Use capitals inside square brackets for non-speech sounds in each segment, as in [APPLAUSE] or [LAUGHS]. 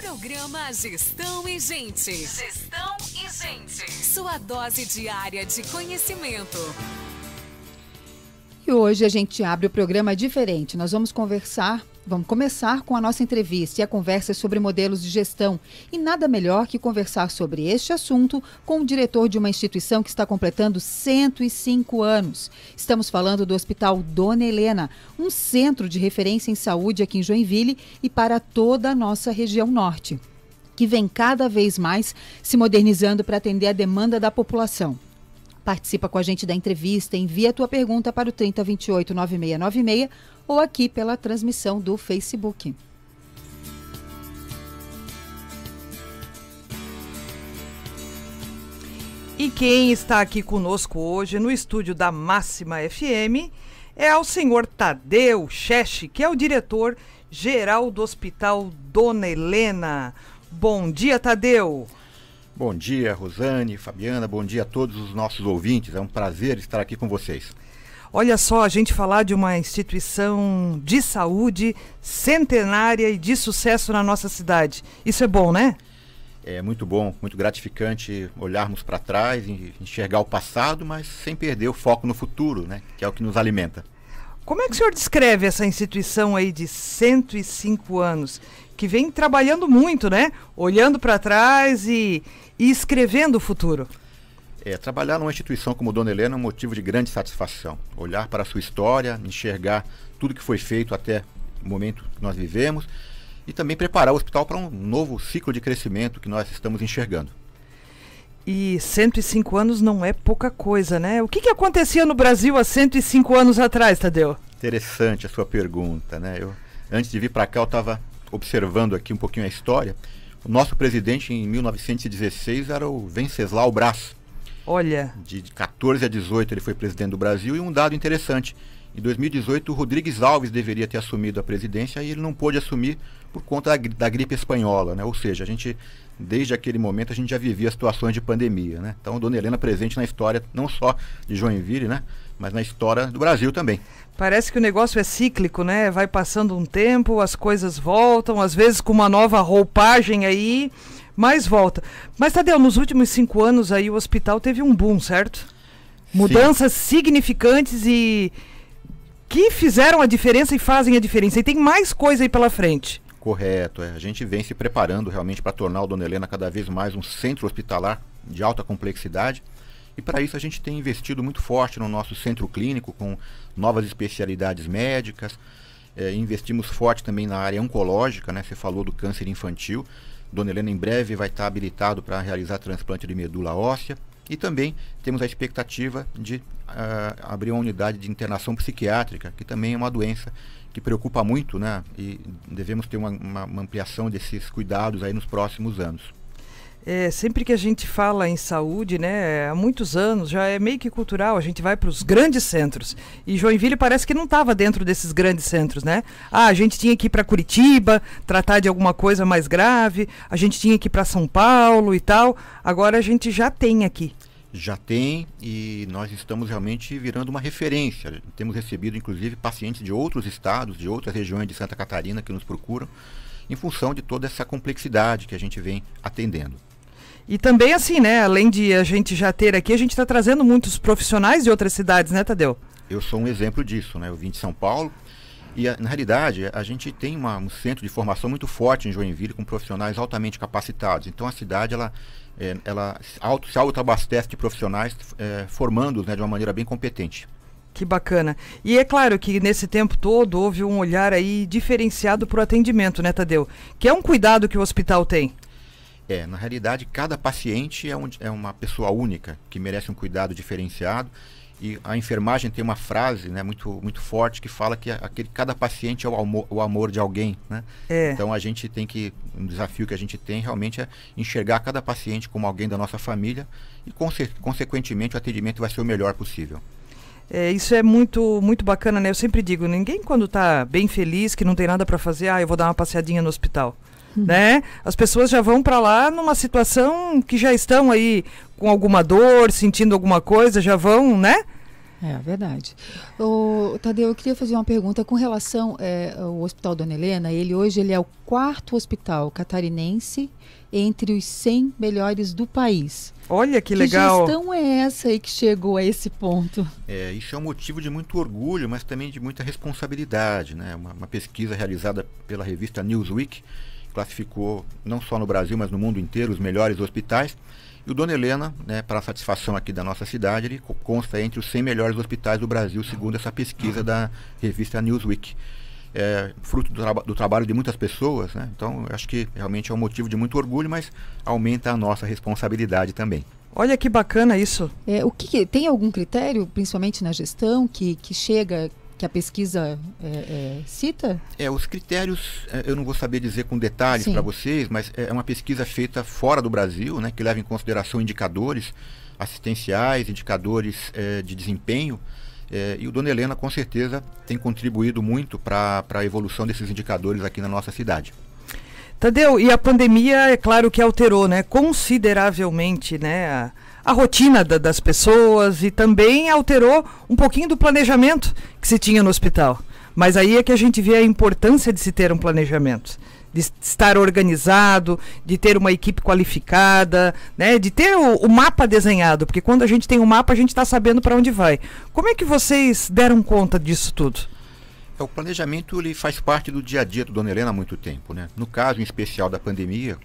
Programa Gestão e Gente. Gestão e Gente. Sua dose diária de conhecimento. E hoje a gente abre o programa diferente. Nós vamos conversar, vamos começar com a nossa entrevista e a conversa sobre modelos de gestão. E nada melhor que conversar sobre este assunto com o diretor de uma instituição que está completando 105 anos. Estamos falando do Hospital Dona Helena, um centro de referência em saúde aqui em Joinville e para toda a nossa região norte, que vem cada vez mais se modernizando para atender a demanda da população. Participa com a gente da entrevista, envia a tua pergunta para o 3028 9696 ou aqui pela transmissão do Facebook. E quem está aqui conosco hoje no estúdio da Máxima FM é o senhor Tadeu Cheche, que é o diretor geral do Hospital Dona Helena. Bom dia, Tadeu. Bom dia, Rosane, Fabiana, bom dia a todos os nossos ouvintes. É um prazer estar aqui com vocês. Olha só, a gente falar de uma instituição de saúde centenária e de sucesso na nossa cidade. Isso é bom, né? É muito bom, muito gratificante olharmos para trás, enxergar o passado, mas sem perder o foco no futuro, né? Que é o que nos alimenta. Como é que o senhor descreve essa instituição aí de 105 anos, que vem trabalhando muito, né? Olhando para trás e, e escrevendo o futuro. É, trabalhar numa instituição como Dona Helena é um motivo de grande satisfação. Olhar para a sua história, enxergar tudo que foi feito até o momento que nós vivemos e também preparar o hospital para um novo ciclo de crescimento que nós estamos enxergando. E 105 anos não é pouca coisa, né? O que, que acontecia no Brasil há 105 anos atrás, Tadeu? Interessante a sua pergunta, né? Eu, antes de vir para cá, eu estava observando aqui um pouquinho a história. O nosso presidente em 1916 era o Venceslau Braz. Olha. De 14 a 18 ele foi presidente do Brasil e um dado interessante. Em 2018 o Rodrigues Alves deveria ter assumido a presidência e ele não pôde assumir por conta da, da gripe espanhola, né? Ou seja, a gente desde aquele momento a gente já vivia situações de pandemia, né? Então, Dona Helena presente na história não só de Joinville, né? Mas na história do Brasil também. Parece que o negócio é cíclico, né? Vai passando um tempo, as coisas voltam, às vezes com uma nova roupagem aí, mas volta. Mas, Tadeu, nos últimos cinco anos aí o hospital teve um boom, certo? Mudanças Sim. significantes e que fizeram a diferença e fazem a diferença. E tem mais coisa aí pela frente. Correto, é. a gente vem se preparando realmente para tornar o Dona Helena cada vez mais um centro hospitalar de alta complexidade. E para isso a gente tem investido muito forte no nosso centro clínico com novas especialidades médicas. É, investimos forte também na área oncológica, né? Você falou do câncer infantil. Dona Helena em breve vai estar habilitado para realizar transplante de medula óssea. E também temos a expectativa de uh, abrir uma unidade de internação psiquiátrica, que também é uma doença que preocupa muito, né? E devemos ter uma, uma, uma ampliação desses cuidados aí nos próximos anos. É, sempre que a gente fala em saúde, né, há muitos anos, já é meio que cultural, a gente vai para os grandes centros. E Joinville parece que não estava dentro desses grandes centros, né? Ah, a gente tinha que ir para Curitiba, tratar de alguma coisa mais grave, a gente tinha que ir para São Paulo e tal. Agora a gente já tem aqui. Já tem e nós estamos realmente virando uma referência. Temos recebido, inclusive, pacientes de outros estados, de outras regiões de Santa Catarina que nos procuram, em função de toda essa complexidade que a gente vem atendendo. E também assim, né? Além de a gente já ter aqui, a gente está trazendo muitos profissionais de outras cidades, né, Tadeu? Eu sou um exemplo disso, né? Eu vim de São Paulo e, na realidade, a gente tem uma, um centro de formação muito forte em Joinville com profissionais altamente capacitados. Então, a cidade, ela, é, ela auto, se autoabastece de profissionais é, formando né, de uma maneira bem competente. Que bacana. E é claro que nesse tempo todo houve um olhar aí diferenciado para o atendimento, né, Tadeu? Que é um cuidado que o hospital tem. É, na realidade, cada paciente é, um, é uma pessoa única que merece um cuidado diferenciado. E a enfermagem tem uma frase né, muito, muito forte que fala que aquele, cada paciente é o amor, o amor de alguém. Né? É. Então a gente tem que. Um desafio que a gente tem realmente é enxergar cada paciente como alguém da nossa família e, conse consequentemente, o atendimento vai ser o melhor possível. É, isso é muito, muito bacana, né? Eu sempre digo, ninguém quando está bem feliz, que não tem nada para fazer, ah, eu vou dar uma passeadinha no hospital. Uhum. né? As pessoas já vão para lá numa situação que já estão aí com alguma dor, sentindo alguma coisa, já vão, né? É verdade. O Tadeu, eu queria fazer uma pergunta com relação é, ao Hospital Dona Helena. Ele hoje ele é o quarto hospital catarinense entre os 100 melhores do país. Olha que legal. Que gestão é essa aí que chegou a esse ponto? É, isso é um motivo de muito orgulho, mas também de muita responsabilidade. Né? Uma, uma pesquisa realizada pela revista Newsweek classificou, não só no Brasil, mas no mundo inteiro, os melhores hospitais. E o Dona Helena, né, para a satisfação aqui da nossa cidade, ele consta entre os 100 melhores hospitais do Brasil, segundo essa pesquisa da revista Newsweek. É fruto do, traba do trabalho de muitas pessoas, né? então acho que realmente é um motivo de muito orgulho, mas aumenta a nossa responsabilidade também. Olha que bacana isso. É, o que tem algum critério, principalmente na gestão, que, que chega que a pesquisa é, é, cita? É, os critérios, é, eu não vou saber dizer com detalhes para vocês, mas é uma pesquisa feita fora do Brasil, né, que leva em consideração indicadores assistenciais, indicadores é, de desempenho. É, e o Dona Helena, com certeza, tem contribuído muito para a evolução desses indicadores aqui na nossa cidade. Tadeu, e a pandemia, é claro que alterou né, consideravelmente né, a a rotina da, das pessoas e também alterou um pouquinho do planejamento que se tinha no hospital. Mas aí é que a gente vê a importância de se ter um planejamento, de estar organizado, de ter uma equipe qualificada, né, de ter o, o mapa desenhado, porque quando a gente tem um mapa a gente está sabendo para onde vai. Como é que vocês deram conta disso tudo? É, o planejamento ele faz parte do dia a dia do Dona Helena há muito tempo. Né? No caso em especial da pandemia,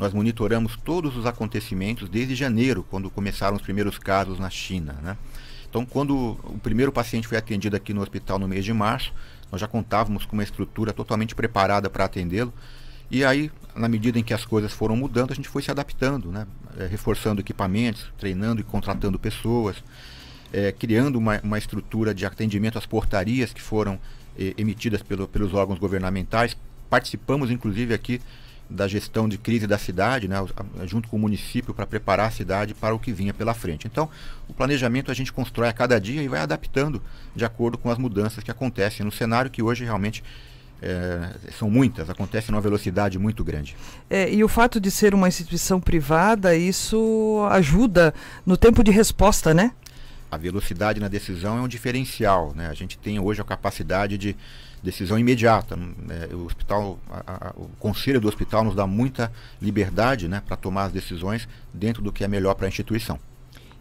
nós monitoramos todos os acontecimentos desde janeiro, quando começaram os primeiros casos na China. Né? Então, quando o primeiro paciente foi atendido aqui no hospital no mês de março, nós já contávamos com uma estrutura totalmente preparada para atendê-lo. E aí, na medida em que as coisas foram mudando, a gente foi se adaptando, né? É, reforçando equipamentos, treinando e contratando pessoas, é, criando uma, uma, estrutura de atendimento às portarias que foram é, emitidas pelo, pelos órgãos governamentais. Participamos, inclusive, aqui da gestão de crise da cidade, né, junto com o município, para preparar a cidade para o que vinha pela frente. Então, o planejamento a gente constrói a cada dia e vai adaptando de acordo com as mudanças que acontecem no cenário, que hoje realmente é, são muitas, acontecem numa velocidade muito grande. É, e o fato de ser uma instituição privada, isso ajuda no tempo de resposta, né? A velocidade na decisão é um diferencial. Né? A gente tem hoje a capacidade de decisão imediata. Né? O hospital, a, a, o conselho do hospital nos dá muita liberdade né, para tomar as decisões dentro do que é melhor para a instituição.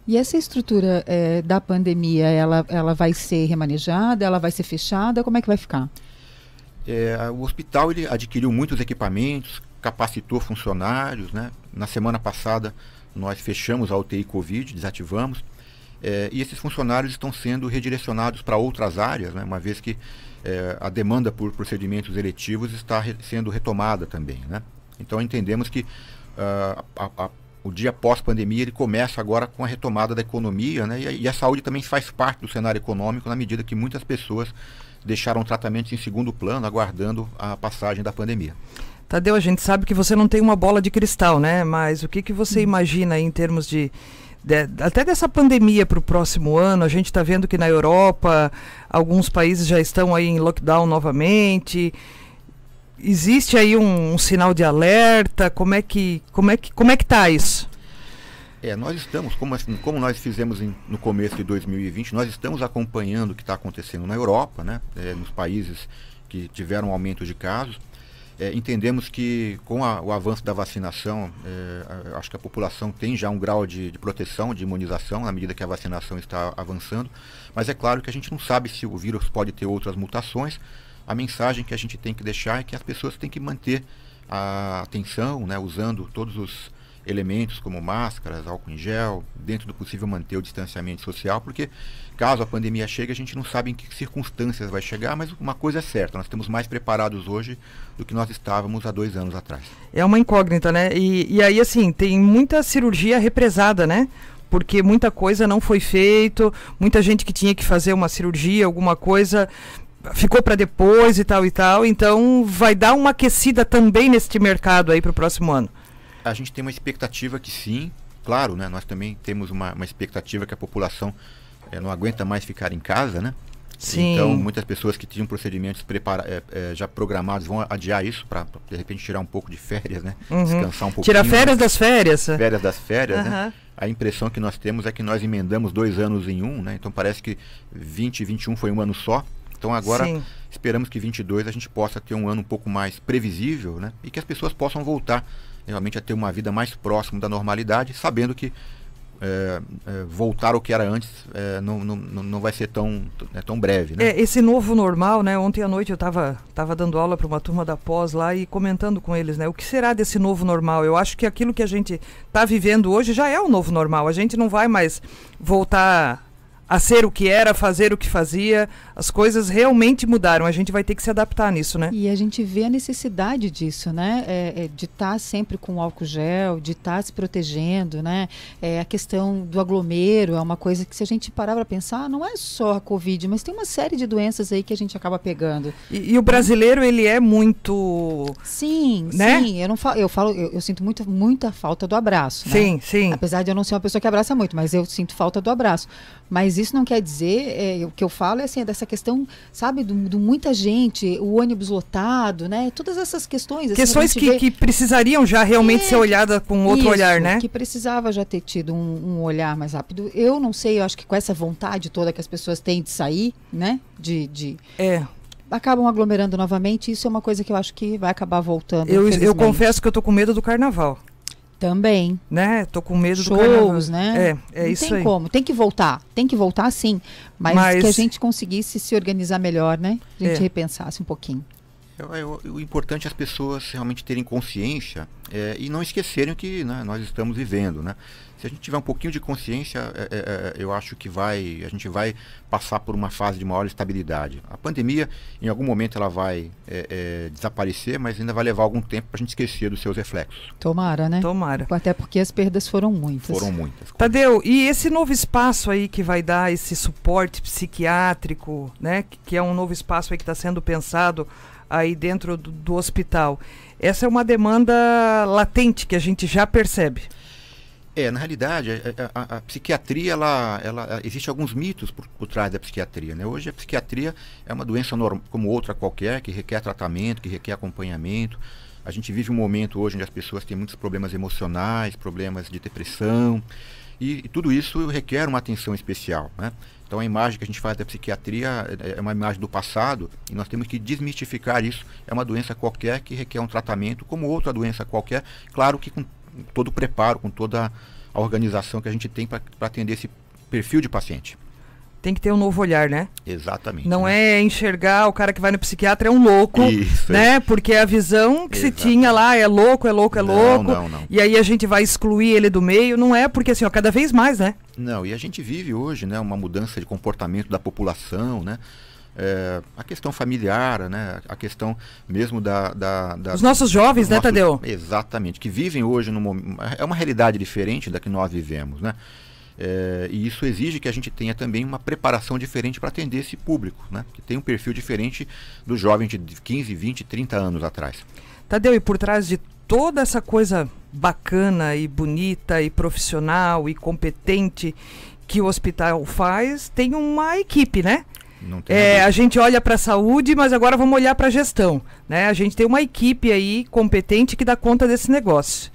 E essa estrutura é, da pandemia, ela, ela vai ser remanejada, ela vai ser fechada, como é que vai ficar? É, o hospital ele adquiriu muitos equipamentos, capacitou funcionários. Né? Na semana passada nós fechamos a UTI Covid, desativamos. É, e esses funcionários estão sendo redirecionados para outras áreas, né? uma vez que é, a demanda por procedimentos eletivos está re sendo retomada também. Né? Então entendemos que uh, a, a, o dia pós-pandemia ele começa agora com a retomada da economia né? e, a, e a saúde também faz parte do cenário econômico na medida que muitas pessoas deixaram tratamentos em segundo plano, aguardando a passagem da pandemia. Tadeu, a gente sabe que você não tem uma bola de cristal, né? Mas o que, que você hum. imagina em termos de de, até dessa pandemia para o próximo ano, a gente está vendo que na Europa alguns países já estão aí em lockdown novamente. Existe aí um, um sinal de alerta? Como é que como é que como é que está isso? É, nós estamos, como, assim, como nós fizemos em, no começo de 2020, nós estamos acompanhando o que está acontecendo na Europa, né, é, nos países que tiveram aumento de casos. É, entendemos que com a, o avanço da vacinação, é, acho que a população tem já um grau de, de, proteção, de imunização, na medida que a vacinação está avançando. Mas é claro que a gente não sabe se o vírus pode ter outras mutações. A mensagem que a gente tem que deixar é que as pessoas têm que manter a atenção, né, usando todos os elementos como máscaras, álcool em gel, dentro do possível manter o distanciamento social, porque caso a pandemia chegue, a gente não sabe em que circunstâncias vai chegar, mas uma coisa é certa, nós estamos mais preparados hoje do que nós estávamos há dois anos atrás. É uma incógnita, né? E, e aí, assim, tem muita cirurgia represada, né? Porque muita coisa não foi feito, muita gente que tinha que fazer uma cirurgia, alguma coisa, ficou para depois e tal e tal. Então, vai dar uma aquecida também neste mercado aí para o próximo ano. A gente tem uma expectativa que sim, claro, né? Nós também temos uma, uma expectativa que a população é, não aguenta mais ficar em casa, né? Sim. Então, muitas pessoas que tinham procedimentos prepara é, é, já programados vão adiar isso para, de repente, tirar um pouco de férias, né? Uhum. Descansar um pouquinho. Tirar férias das férias. Férias das férias, né? Aham. A impressão que nós temos é que nós emendamos dois anos em um, né? Então parece que 20 e 21 foi um ano só. Então agora Sim. esperamos que 22 a gente possa ter um ano um pouco mais previsível, né? E que as pessoas possam voltar realmente a ter uma vida mais próxima da normalidade, sabendo que é, é, voltar ao que era antes é, não, não, não não vai ser tão, é, tão breve, né? É, esse novo normal, né? Ontem à noite eu estava tava dando aula para uma turma da pós lá e comentando com eles, né? O que será desse novo normal? Eu acho que aquilo que a gente está vivendo hoje já é o novo normal. A gente não vai mais voltar a ser o que era, fazer o que fazia. As coisas realmente mudaram. A gente vai ter que se adaptar nisso, né? E a gente vê a necessidade disso, né? É, é, de estar sempre com álcool gel, de estar se protegendo, né? É, a questão do aglomero é uma coisa que se a gente parar para pensar, não é só a Covid, mas tem uma série de doenças aí que a gente acaba pegando. E, e o brasileiro, ele é muito. Sim, Né? sim. Eu não falo, eu falo, eu, eu sinto muita, muita falta do abraço. né? Sim, sim. Apesar de eu não ser uma pessoa que abraça muito, mas eu sinto falta do abraço. Mas isso não quer dizer, é, o que eu falo é assim, é dessa questão, sabe, do, do muita gente, o ônibus lotado, né? Todas essas questões. assim, Questões que, vê- que precisariam já realmente É, ser olhada com outro Isso, olhar, né? Que precisava já ter tido um, um olhar mais rápido. Eu não sei, eu acho que com essa vontade toda que as pessoas têm de sair, né? De, de É. acabam aglomerando novamente. Isso é uma coisa que eu acho que vai acabar voltando. Eu, eu confesso que eu tô com medo do carnaval, Também. né? Tô com medo do carnaval. Shows, né? É, é não isso tem aí. como. Tem que voltar. Tem que voltar sim. Mas, Mas- que a gente conseguisse se organizar melhor, né? A gente É. repensasse um pouquinho. Eu- eu- o importante é as pessoas realmente terem consciência é, e não esquecerem o que né, nós estamos vivendo, né? Se a gente tiver um pouquinho de consciência, é, é, é, eu acho que vai, a gente vai passar por uma fase de maior estabilidade. A pandemia, em algum momento, ela vai é, é, desaparecer, mas ainda vai levar algum tempo para a gente esquecer dos seus reflexos. Tomara, né? Tomara. Até porque as perdas foram muitas. Foram muitas. Tadeu, e esse novo espaço aí que vai dar esse suporte psiquiátrico, né? Que, que é um novo espaço aí que está sendo pensado aí dentro do, do hospital. Essa é uma demanda latente que a gente já percebe. É, na realidade, a, a- a psiquiatria, ela, ela, existe alguns mitos por, por trás da psiquiatria. Né? Hoje a psiquiatria é uma doença como outra qualquer, que requer tratamento, que requer acompanhamento. A gente vive um momento hoje onde as pessoas têm muitos problemas emocionais, problemas de depressão, e, e tudo isso requer uma atenção especial. Né? Então a imagem que a gente faz da psiquiatria é- é uma imagem do passado e nós temos que desmistificar isso. É uma doença qualquer que requer um tratamento, como outra doença qualquer, claro que com todo o preparo, com toda a organização que a gente tem para atender esse perfil de paciente. Tem que ter um novo olhar, né? Exatamente. Não né? é enxergar o cara que vai no psiquiatra é um louco, Isso, né? Porque a visão que se tinha lá é louco, é louco, é Não, louco. não, não. E aí a gente vai excluir ele do meio. Não é porque assim, ó, cada vez mais, né? Não, e a gente vive hoje né, uma mudança de comportamento da população, né? É, a questão familiar, né? A questão mesmo da... da, da Os nossos jovens, né, nossos- Tadeu? Exatamente, que vivem hoje num momento... É uma realidade diferente da que nós vivemos, né? É, e isso exige que a gente tenha também uma preparação diferente para atender esse público, né? Que tem um perfil diferente do jovem de 15, 20, 30 anos atrás. Tadeu, e por trás de toda essa coisa bacana e bonita e profissional e competente que o hospital faz, tem uma equipe, né? É, a gente olha para a saúde, mas agora vamos olhar para a gestão. Né? A gente tem uma equipe aí competente que dá conta desse negócio.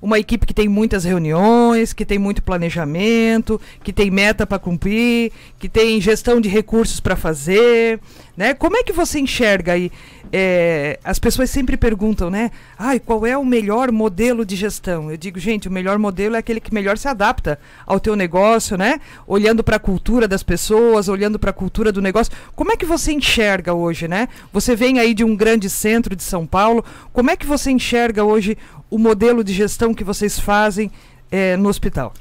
Uma equipe que tem muitas reuniões, que tem muito planejamento, que tem meta para cumprir, que tem gestão de recursos para fazer. Né? Como é que você enxerga aí? É, as pessoas sempre perguntam, né? Ai, qual é o melhor modelo de gestão? Eu digo, gente, o melhor modelo é aquele que melhor se adapta ao teu negócio, né? Olhando para a cultura das pessoas, olhando para a cultura do negócio. Como é que você enxerga hoje, né? Você vem aí de um grande centro de São Paulo. Como é que você enxerga hoje o modelo de gestão que vocês fazem eh, no hospital?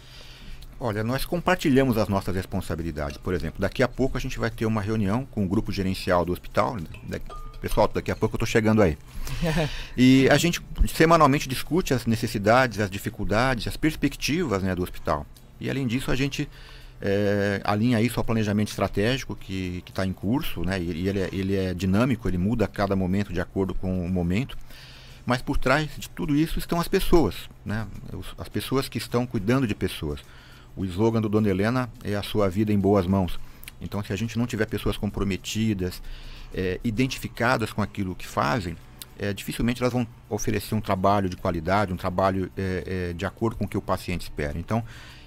Olha, nós compartilhamos as nossas responsabilidades. Por exemplo, daqui a pouco a gente vai ter uma reunião com o grupo gerencial do hospital. Pessoal, daqui a pouco eu estou chegando aí. E a gente semanalmente discute as necessidades, as dificuldades, as perspectivas né, do hospital. E além disso, a gente eh, alinha isso ao planejamento estratégico que está em curso, né? E, ele, é, ele é dinâmico, ele muda a cada momento de acordo com o momento. Mas por trás de tudo isso estão as pessoas, né? As pessoas que estão cuidando de pessoas. O slogan do Dona Helena é a sua vida em boas mãos. Então, se a gente não tiver pessoas comprometidas, é, identificadas com aquilo que fazem, é, dificilmente elas vão oferecer um trabalho de qualidade, um trabalho é, é, de acordo com o que o paciente espera. Então,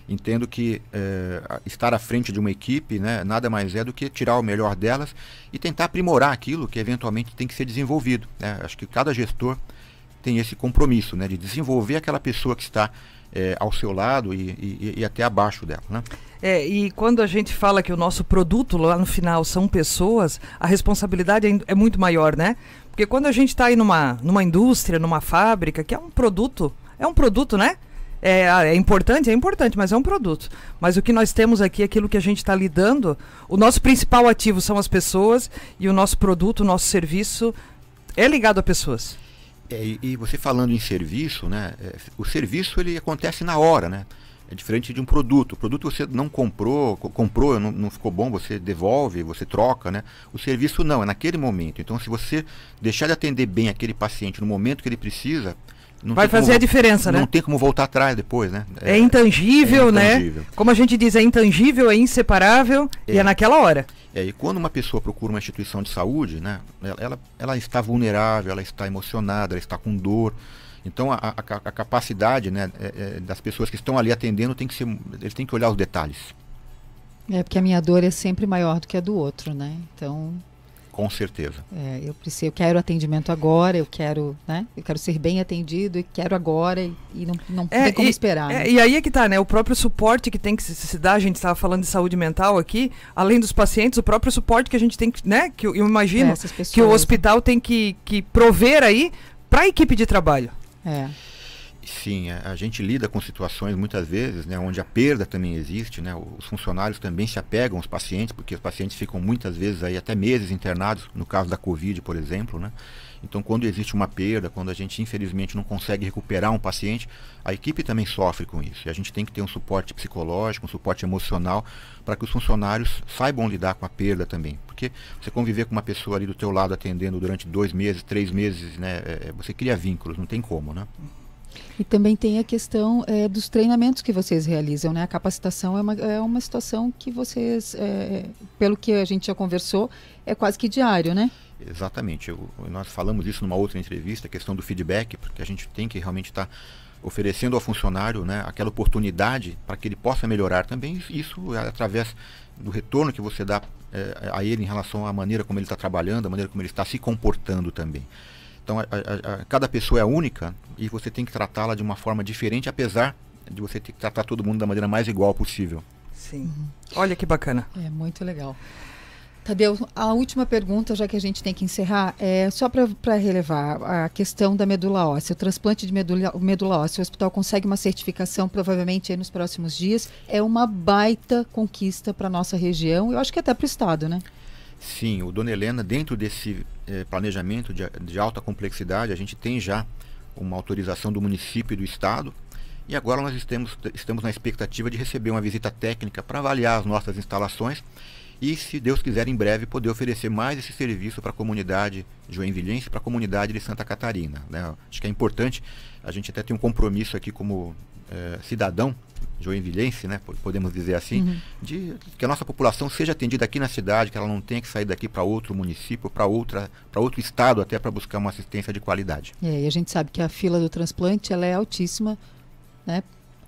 entendo que é, estar à frente de uma equipe né, nada mais é do que tirar o melhor delas e tentar aprimorar aquilo que eventualmente tem que ser desenvolvido. Né? Acho que cada gestor tem esse compromisso né, de desenvolver aquela pessoa que está é, ao seu lado e, e, e, até abaixo dela. Né? É, e quando a gente fala que o nosso produto lá no final são pessoas, a responsabilidade é, muito maior, né? Porque quando a gente está aí numa, numa indústria, numa fábrica, que é um produto, é um produto, né? É, é, importante? É importante, mas é um produto. Mas o que nós temos aqui, aquilo que a gente está lidando, o nosso principal ativo são as pessoas e o nosso produto, o nosso serviço é ligado a pessoas. É, e, você falando em serviço, né? É, o serviço ele acontece na hora, né? É diferente de um produto. O produto você não comprou, comprou, não, não, ficou bom, você devolve, você troca, né? O serviço não, é naquele momento. Então, se você deixar de atender bem aquele paciente no momento que ele precisa, vai fazer como, a diferença, né? Não tem como voltar atrás depois, né? É, é, intangível, é, intangível, né? Como a gente diz, é intangível, é inseparável é. e é naquela hora. É, e quando uma pessoa procura uma instituição de saúde, né, ela, ela está vulnerável, ela está emocionada, ela está com dor. Então a, a, a capacidade né, é, é, das pessoas que estão ali atendendo tem que ser, eles têm que olhar os detalhes. É porque a minha dor é sempre maior do que a do outro, né? Então com certeza. É, eu preciso, eu quero atendimento agora, eu quero, né? Eu quero ser bem atendido e quero agora e, e não, não é, tem como e, esperar. É, né? E aí é que tá, né? O próprio suporte que tem que se, se dar, a gente estava falando de saúde mental aqui, além dos pacientes, o próprio suporte que a gente tem que, né? Que eu, eu imagino que o hospital tem que, que prover aí para a equipe de trabalho. É. Sim, a, gente lida com situações muitas vezes, né, onde a perda também existe, né, os funcionários também se apegam aos pacientes, porque os pacientes ficam muitas vezes aí até meses internados, no caso da Covid, por exemplo, né. Então, quando existe uma perda, quando a gente infelizmente não consegue recuperar um paciente, a equipe também sofre com isso. E a gente tem que ter um suporte psicológico, um suporte emocional, para que os funcionários saibam lidar com a perda também. Porque você conviver com uma pessoa ali do teu lado atendendo durante dois meses, três meses, né, é, é você cria vínculos, não tem como, né? E também tem a questão é, dos treinamentos que vocês realizam, né? A capacitação é uma, é uma situação que vocês, é, pelo que a gente já conversou, é quase que diário, né? Exatamente. Eu, nós falamos isso numa outra entrevista, a questão do feedback, porque a gente tem que realmente estar tá oferecendo ao funcionário né, aquela oportunidade para que ele possa melhorar também. Isso é através do retorno que você dá é, a ele em relação à maneira como ele está trabalhando, a maneira como ele está se comportando também. Então, a, a, a, cada pessoa é única e você tem que tratá-la de uma forma diferente, apesar de você ter que tratar todo mundo da maneira mais igual possível. Sim. Uhum. Olha que bacana. É muito legal. Tadeu, a última pergunta, já que a gente tem que encerrar, é só para relevar a questão da medula óssea. O transplante de medula, medula óssea, o hospital consegue uma certificação provavelmente nos próximos dias. É uma baita conquista para nossa região e eu acho que até para o Estado, né? Sim, o Dona Helena, dentro desse eh, planejamento de, de, alta complexidade, a gente tem já uma autorização do município e do estado. E agora nós estamos, estamos na expectativa de receber uma visita técnica para avaliar as nossas instalações e, se Deus quiser, em breve poder oferecer mais esse serviço para a comunidade joinvilense, para a comunidade de Santa Catarina. Né? Acho que é importante, a gente até tem um compromisso aqui como eh, cidadão joinvilense, né, podemos dizer assim, uhum. de que a nossa população seja atendida aqui na cidade, que ela não tenha que sair daqui para outro município, para outra, para outro estado até para buscar uma assistência de qualidade. É, e a gente sabe que a fila do transplante ela é altíssima, né?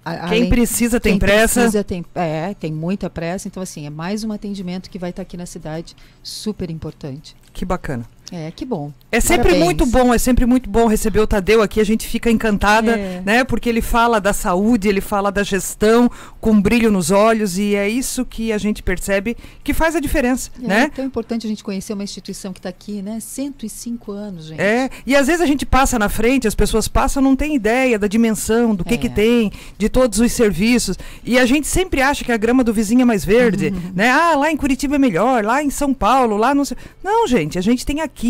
A, quem precisa tem quem pressa. Precisa tem, é, tem muita pressa. Então, assim, é mais um atendimento que vai estar aqui na cidade, super importante. Que bacana. É, que bom. É sempre Parabéns. muito bom, é sempre muito bom receber o Tadeu aqui, a gente fica encantada, é. né? Porque ele fala da saúde, ele fala da gestão, com brilho nos olhos, e é isso que a gente percebe que faz a diferença, é, né? É tão importante a gente conhecer uma instituição que está aqui, né? 105 anos, gente. É, e às vezes a gente passa na frente, as pessoas passam, não tem ideia da dimensão, do que é. que tem, de todos os serviços, e a gente sempre acha que a grama do vizinho é mais verde, uhum. [LAUGHS] né? Ah, lá em Curitiba é melhor, lá em São Paulo, lá não sei... Não, gente, a gente tem aqui,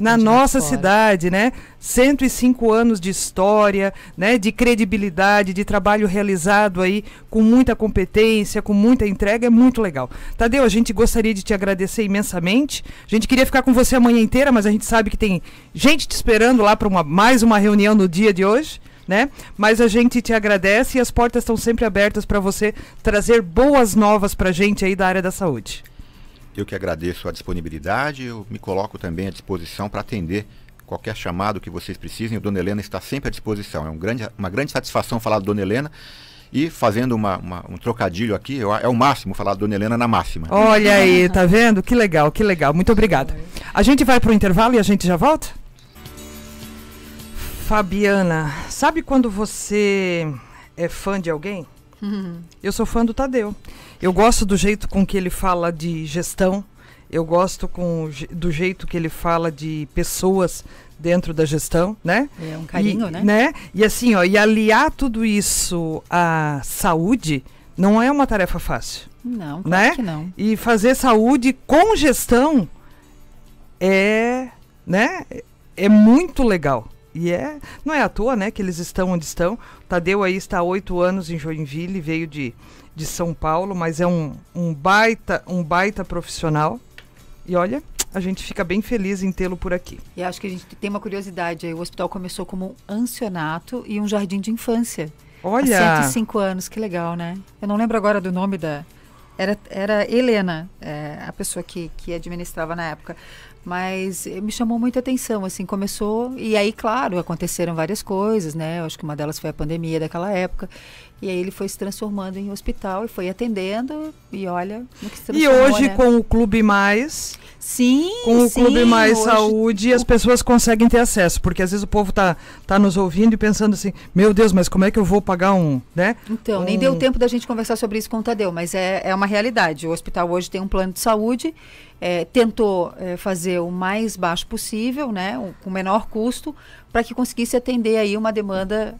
na nossa cidade, né? 105 anos de história, né? De credibilidade, de trabalho realizado aí com muita competência, com muita entrega, é muito legal. Tadeu, a gente gostaria de te agradecer imensamente. A gente queria ficar com você a manhã inteira, mas a gente sabe que tem gente te esperando lá para uma, mais uma reunião no dia de hoje. Né? Mas a gente te agradece e as portas estão sempre abertas para você trazer boas novas para a gente aí da área da saúde. Eu que agradeço a disponibilidade, eu me coloco também à disposição para atender qualquer chamado que vocês precisem. O Dona Helena está sempre à disposição. É um grande, uma grande satisfação falar do Dona Helena. E fazendo uma, uma, um trocadilho aqui, eu, é o máximo falar do Dona Helena na máxima. Olha aí, tá vendo? Que legal, que legal. Muito obrigada. A gente vai para o intervalo e a gente já volta? Fabiana, sabe quando você é fã de alguém? Uhum. [LAUGHS] Eu sou fã do Tadeu. Eu gosto do jeito com que ele fala de gestão. Eu gosto com, do jeito que ele fala de pessoas dentro da gestão, né? É um carinho, e, né? né? E assim, ó, e aliar tudo isso à saúde não é uma tarefa fácil. Não, claro né? que não. E fazer saúde com gestão é, né? É muito legal. E é, não é à toa, né, que eles estão onde estão. O Tadeu aí está há oito anos em Joinville, veio de, de São Paulo, mas é um, um baita, um baita profissional. E olha, a gente fica bem feliz em tê-lo por aqui. E acho que a gente tem uma curiosidade aí. O hospital começou como um ancionato e um jardim de infância. Olha! Há 105 anos, que legal, né? Eu não lembro agora do nome da. Era, era Helena, é, a pessoa que, que administrava na época mas me chamou muita atenção, assim, começou, e aí, claro, aconteceram várias coisas, né, eu acho que uma delas foi a pandemia daquela época, e aí ele foi se transformando em hospital e foi atendendo, e olha no que se E hoje, né? com o Clube Mais... Sim, Com o sim, Clube Mais Saúde, as pessoas conseguem ter acesso, porque às vezes o povo tá, tá nos ouvindo e pensando assim, meu Deus, mas como é que eu vou pagar um, né? Então, um... nem deu tempo da gente conversar sobre isso com o Tadeu, mas é, é uma realidade. O hospital hoje tem um plano de saúde, é, tentou é, fazer o mais baixo possível, né, o, com o menor custo, para que conseguisse atender aí uma demanda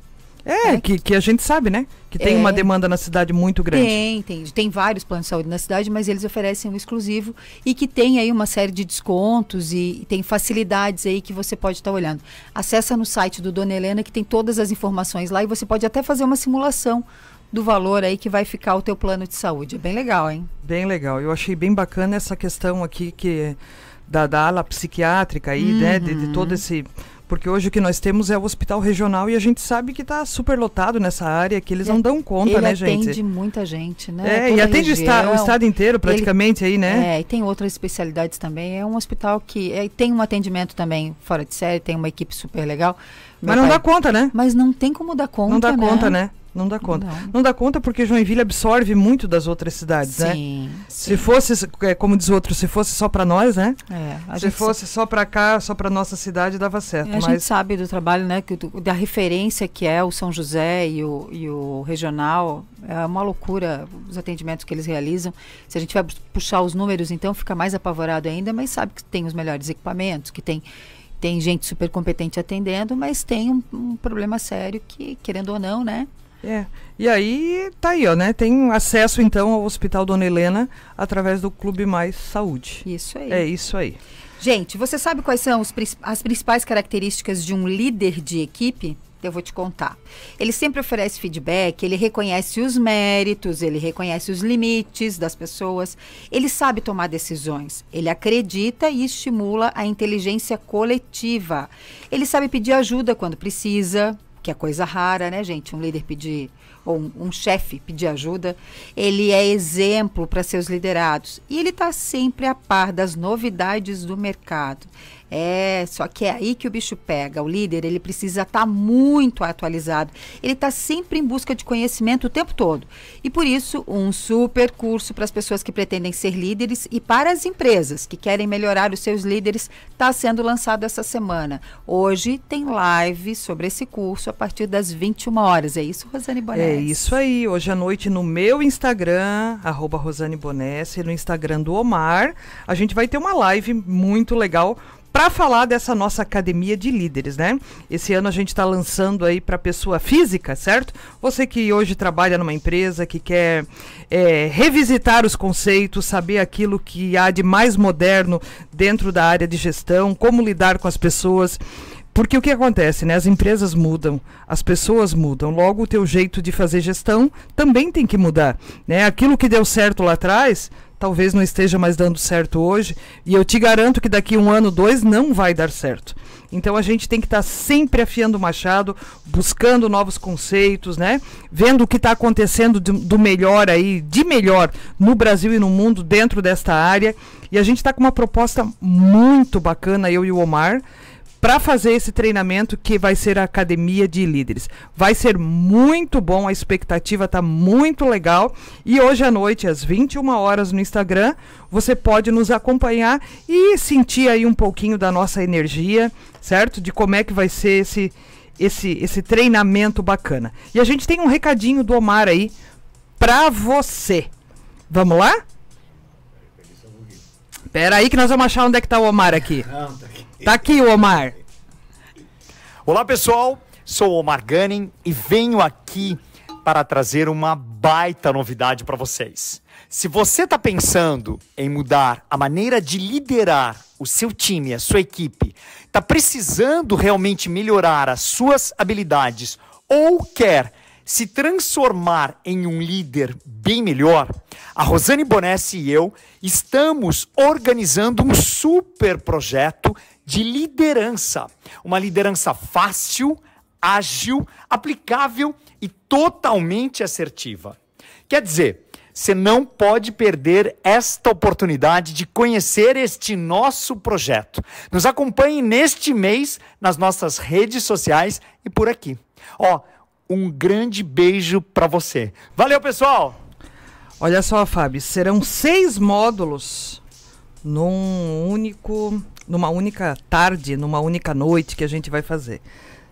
é, é, Que, que a gente sabe, né? Que tem é, uma demanda na cidade muito grande. Tem, tem. Tem vários planos de saúde na cidade, mas eles oferecem um exclusivo e que tem aí uma série de descontos e, e tem facilidades aí que você pode estar tá olhando. Acessa no site do Dona Helena que tem todas as informações lá e você pode até fazer uma simulação do valor aí que vai ficar o teu plano de saúde. É bem legal, hein? Bem legal. Eu achei bem bacana essa questão aqui que da, da ala psiquiátrica aí, uhum. né? De, de todo esse porque hoje o que nós temos é o hospital regional e a gente sabe que está super lotado nessa área, que eles é, não dão conta, ele né, gente? atende muita gente, né? É, Toda e atende o, esta, o, estado inteiro praticamente ele, aí, né? É, e tem outras especialidades também. É um hospital que é, tem um atendimento também fora de série, tem uma equipe super legal. Meu Mas não pai, dá conta, né? Mas não tem como dar conta, Não dá né? conta, né? Não dá conta. Não. não. dá conta porque Joinville absorve muito das outras cidades, sim, né? Sim. Se fosse, é, como diz outro, se fosse só para nós, né? É, se fosse só para cá, só para nossa cidade, dava certo. A mas... gente sabe do trabalho, né? Que, da referência que é o São José e o, e o regional. É uma loucura os atendimentos que eles realizam. Se a gente vai puxar os números, então fica mais apavorado ainda, mas sabe que tem os melhores equipamentos, que tem tem gente super competente atendendo, mas tem um, um problema sério que, querendo ou não, né? É. E aí tá aí, ó, né? Tem acesso então ao Hospital Dona Helena através do Clube Mais Saúde. Isso aí. É isso aí. Gente, você sabe quais são os, as principais características de um líder de equipe? Eu vou te contar. Ele sempre oferece feedback, ele reconhece os méritos, ele reconhece os limites das pessoas, ele sabe tomar decisões, ele acredita e estimula a inteligência coletiva. Ele sabe pedir ajuda quando precisa, que é coisa rara, né, gente? Um líder pedir, ou um, um chefe pedir ajuda. Ele é exemplo para seus liderados. E ele está sempre a par das novidades do mercado. É, só que é aí que o bicho pega. O líder, ele precisa estar tá muito atualizado. Ele está sempre em busca de conhecimento o tempo todo. E por isso, um super curso para as pessoas que pretendem ser líderes e para as empresas que querem melhorar os seus líderes está sendo lançado essa semana. Hoje tem live sobre esse curso a partir das 21 horas. É isso, Rosane Bonesse? É isso aí. Hoje à noite no meu Instagram, arroba Rosane Bonesse, no Instagram do Omar, a gente vai ter uma live muito legal para falar dessa nossa academia de líderes, né? Esse ano a gente está lançando aí para pessoa física, certo? Você que hoje trabalha numa empresa, que quer é, revisitar os conceitos, saber aquilo que há de mais moderno dentro da área de gestão, como lidar com as pessoas Porque o que acontece, né? As empresas mudam, as pessoas mudam, logo o teu jeito de fazer gestão também tem que mudar, né? Aquilo que deu certo lá atrás, talvez não esteja mais dando certo hoje, e eu te garanto que daqui um ano, dois, não vai dar certo. Então a gente tem que estar tá sempre afiando o machado, buscando novos conceitos, né? Vendo o que está acontecendo do, do, melhor aí, de melhor no Brasil e no mundo dentro desta área. E a gente está com uma proposta muito bacana, eu e o Omar para fazer esse treinamento que vai ser a Academia de Líderes. Vai ser muito bom, a expectativa está muito legal. E hoje à noite, às 21 horas no Instagram, você pode nos acompanhar e sentir aí um pouquinho da nossa energia, certo? De como é que vai ser esse, esse, esse treinamento bacana. E a gente tem um recadinho do Omar aí para você. Vamos lá? Espera aí que nós vamos achar onde é que tá o Omar aqui. Não, tá aqui. Tá aqui o Omar. Olá pessoal, sou o Omar Gunning e venho aqui para trazer uma baita novidade para vocês. Se você está pensando em mudar a maneira de liderar o seu time, a sua equipe, está precisando realmente melhorar as suas habilidades ou quer se transformar em um líder bem melhor, a Rosane Bonessi e eu estamos organizando um super projeto de liderança. Uma liderança fácil, ágil, aplicável e totalmente assertiva. Quer dizer, você não pode perder esta oportunidade de conhecer este nosso projeto. Nos acompanhe neste mês nas nossas redes sociais e por aqui. Ó, um grande beijo para você. Valeu, pessoal! Olha só, Fábio, serão seis módulos num único, numa única tarde, numa única noite que a gente vai fazer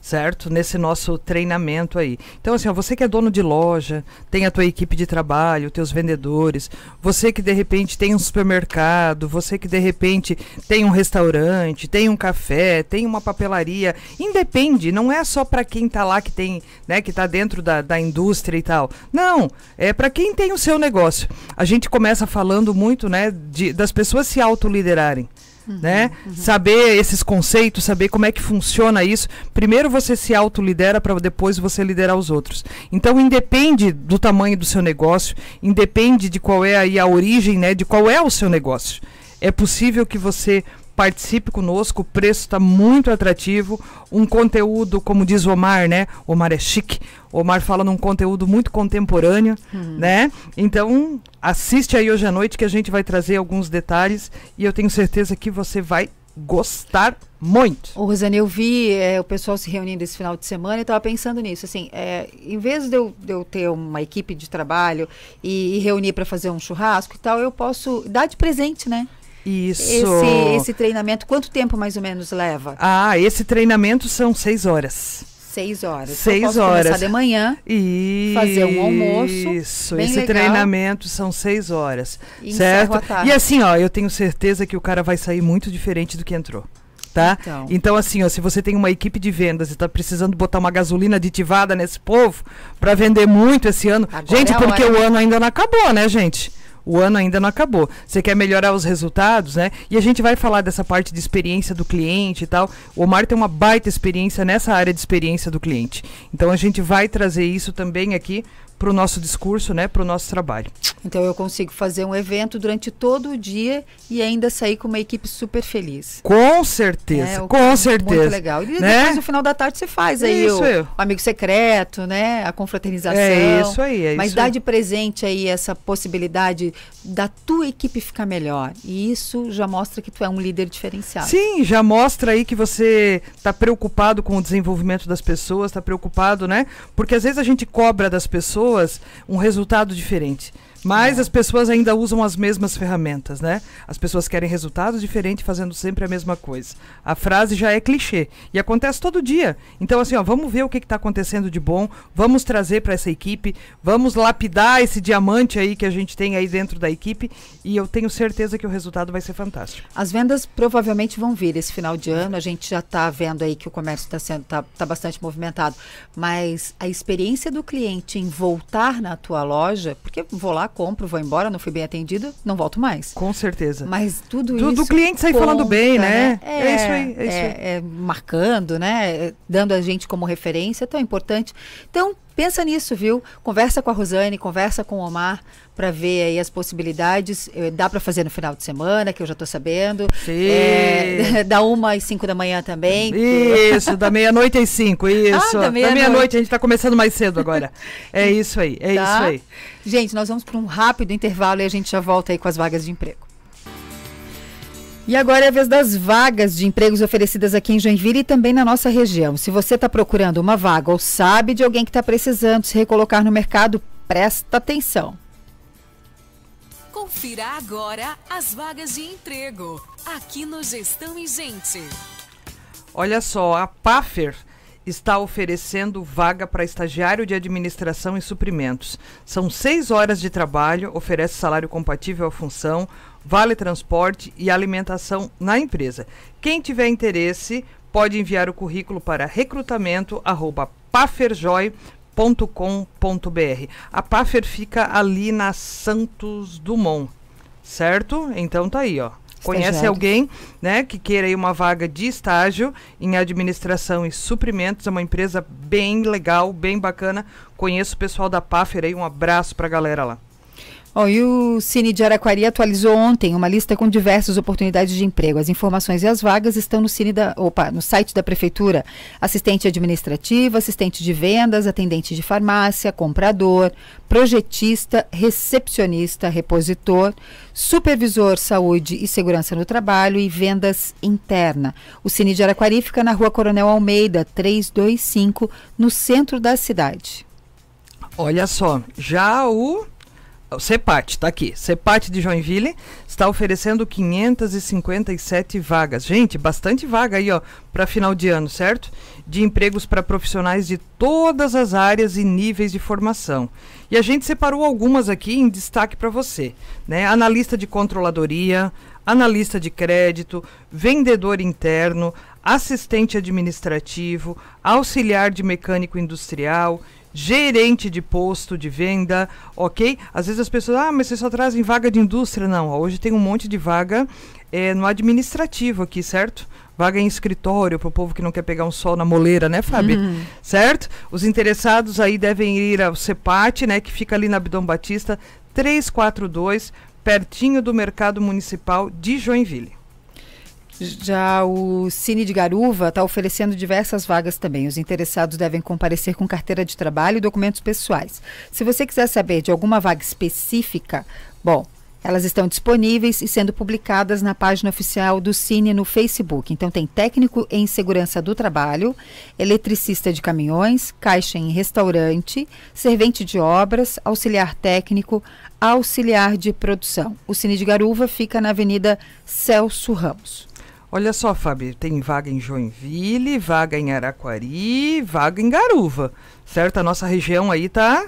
certo? Nesse nosso treinamento aí. Então, assim, ó, você que é dono de loja, tem a tua equipe de trabalho, teus vendedores, você que de repente tem um supermercado, você que de repente tem um restaurante, tem um café, tem uma papelaria, independe, não é só para quem tá lá que tem, né, que tá dentro da, da indústria e tal. Não, é para quem tem o seu negócio. A gente começa falando muito, né, de, das pessoas se autoliderarem. Uhum, né? Uhum. Saber esses conceitos, saber como é que funciona isso. Primeiro você se autolidera para depois você liderar os outros. Então independe do tamanho do seu negócio, independe de qual é aí a origem, né, de qual é o seu negócio. É possível que você participe conosco, o preço está muito atrativo, um conteúdo, como diz o Omar, né? O Omar é chique. O Omar fala num conteúdo muito contemporâneo, hum. né? Então, assiste aí hoje à noite que a gente vai trazer alguns detalhes e eu tenho certeza que você vai gostar muito. Ô, Rosane, eu vi é, o pessoal se reunindo esse final de semana e estava pensando nisso. Assim, é, em vez de eu, de eu, ter uma equipe de trabalho e, e reunir para fazer um churrasco e tal, eu posso dar de presente, né? Isso. Esse, esse treinamento, quanto tempo mais ou menos leva? Ah, esse treinamento são seis horas. Seis horas. Seis então, horas. Começar de manhã. Isso. Fazer um almoço. Isso. Esse legal. treinamento são seis horas. E certo? E assim, ó, eu tenho certeza que o cara vai sair muito diferente do que entrou. Tá? Então. então, assim, ó, se você tem uma equipe de vendas e está precisando botar uma gasolina aditivada nesse povo para vender muito esse ano. Agora gente, é porque hora. o ano ainda não acabou, né, gente? O ano ainda não acabou. Você quer melhorar os resultados, né? E a gente vai falar dessa parte de experiência do cliente e tal. O Omar tem uma baita experiência nessa área de experiência do cliente. Então a gente vai trazer isso também aqui para o nosso discurso, né, para o nosso trabalho. Então eu consigo fazer um evento durante todo o dia e ainda sair com uma equipe super feliz. Com certeza, é, com certeza. Muito legal. E né? depois no final da tarde você faz aí o, o, amigo secreto, né, a confraternização. É isso aí, é Mas isso dá aí. de presente aí essa possibilidade da tua equipe ficar melhor. E isso já mostra que tu é um líder diferenciado. Sim, já mostra aí que você está preocupado com o desenvolvimento das pessoas, está preocupado, né? Porque às vezes a gente cobra das pessoas pessoas um resultado diferente. Mas as pessoas ainda usam as mesmas ferramentas, né? As pessoas querem resultados diferentes fazendo sempre a mesma coisa. A frase já é clichê e acontece todo dia. Então, assim, ó, vamos ver o que está acontecendo de bom, vamos trazer para essa equipe, vamos lapidar esse diamante aí que a gente tem aí dentro da equipe e eu tenho certeza que o resultado vai ser fantástico. As vendas provavelmente vão vir esse final de ano. A gente já está vendo aí que o comércio está sendo tá, tá bastante movimentado, mas a experiência do cliente em voltar na tua loja, porque vou lá compro, vou embora, não fui bem atendido, não volto mais. Com certeza. Mas tudo Do- isso. do cliente sair falando bem, né? É, É isso aí, é isso aí. é marcando, né? é, Dando a gente como referência, é tão importante. Então, pensa nisso, viu? Conversa com a Rosane, conversa com o Omar para ver aí as possibilidades. Eh, Dá para fazer no final de semana, que eu já tô sabendo. Sim. [LAUGHS] É, da uma às cinco da manhã também. Isso, da meia-noite às cinco, [LAUGHS] isso. Ah, da meia-noite. meia-noite, a gente tá começando mais cedo agora. É [LAUGHS] isso aí, é Tá? isso aí. Gente, nós vamos para um rápido intervalo e a gente já volta aí com as vagas de emprego. E agora é a vez das vagas de empregos oferecidas aqui em Joinville e também na nossa região. Se você está procurando uma vaga ou sabe de alguém que está precisando se recolocar no mercado, presta atenção. Confira agora as vagas de emprego aqui no Gestão e Gente. Olha só, a Paffer está oferecendo vaga para estagiário de administração e suprimentos. São seis horas de trabalho, oferece salário compatível à função, vale transporte e alimentação na empresa. Quem tiver interesse pode enviar o currículo para recrutamento@pafferjoy.com.br. A Paffer fica ali na Santos Dumont, certo? Então tá aí, ó. Conhece Estagiário. alguém, né, que queira aí uma vaga de estágio em administração e suprimentos, é uma empresa bem legal, bem bacana. Conheço o pessoal da Paffer aí, um abraço pra galera lá. E o Cine de Araquari atualizou ontem uma lista com diversas oportunidades de emprego. As informações e as vagas estão no, Cine da, opa, no site da Prefeitura. Assistente administrativa, assistente de vendas, atendente de farmácia, comprador, projetista, recepcionista, repositor, supervisor saúde e segurança no trabalho e vendas interna. O Cine de Araquari fica na rua Coronel Almeida, 325, no centro da cidade. Olha só, já o o CEPAT, tá aqui. CEPAT de Joinville está oferecendo 557 vagas. Gente, bastante vaga aí, ó, para final de ano, certo? De empregos para profissionais de todas as áreas e níveis de formação. E a gente separou algumas aqui em destaque para você, né? Analista de controladoria, analista de crédito, vendedor interno, assistente administrativo, auxiliar de mecânico industrial, gerente de posto de venda, ok? Às vezes as pessoas, ah, mas vocês só trazem vaga de indústria. Não, ó, hoje tem um monte de vaga eh, no administrativo aqui, certo? Vaga em escritório para o povo que não quer pegar um sol na moleira, né, Fábio? Certo? Os interessados aí devem ir ao CEPAT, né, que fica ali na Abdom Batista 342, pertinho do Mercado Municipal de Joinville. Já o Cine de Garuva está oferecendo diversas vagas também. Os interessados devem comparecer com carteira de trabalho e documentos pessoais. Se você quiser saber de alguma vaga específica, bom, elas estão disponíveis e sendo publicadas na página oficial do Cine no Facebook. Então tem técnico em segurança do trabalho, eletricista de caminhões, caixa em restaurante, servente de obras, auxiliar técnico, auxiliar de produção. O Cine de Garuva fica na Avenida Celso Ramos. Olha só, Fábio, tem vaga em Joinville, vaga em Araquari, vaga em Garuva, certo? A nossa região aí tá,